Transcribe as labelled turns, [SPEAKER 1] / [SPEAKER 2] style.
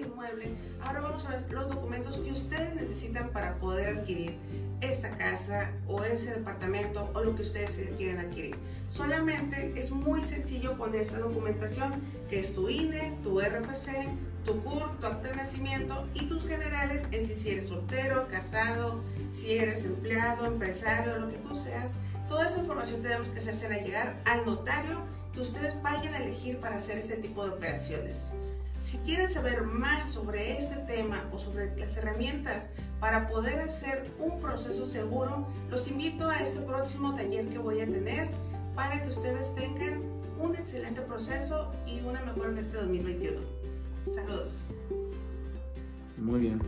[SPEAKER 1] inmueble. Ahora vamos a ver los documentos que ustedes necesitan para poder adquirir esta casa o ese departamento o lo que ustedes quieren adquirir. Solamente es muy sencillo con esta documentación que es tu INE, tu RFC, tu CUR, tu acta de nacimiento y tus generales en si eres soltero, casado, si eres empleado, empresario, lo que tú seas. Toda esa información tenemos que hacérsela llegar al notario que ustedes vayan a elegir para hacer este tipo de operaciones. Si quieren saber más sobre este tema o sobre las herramientas para poder hacer un proceso seguro, los invito a este próximo taller que voy a tener para que ustedes tengan un excelente proceso y una mejor en este 2021. Saludos.
[SPEAKER 2] Muy bien.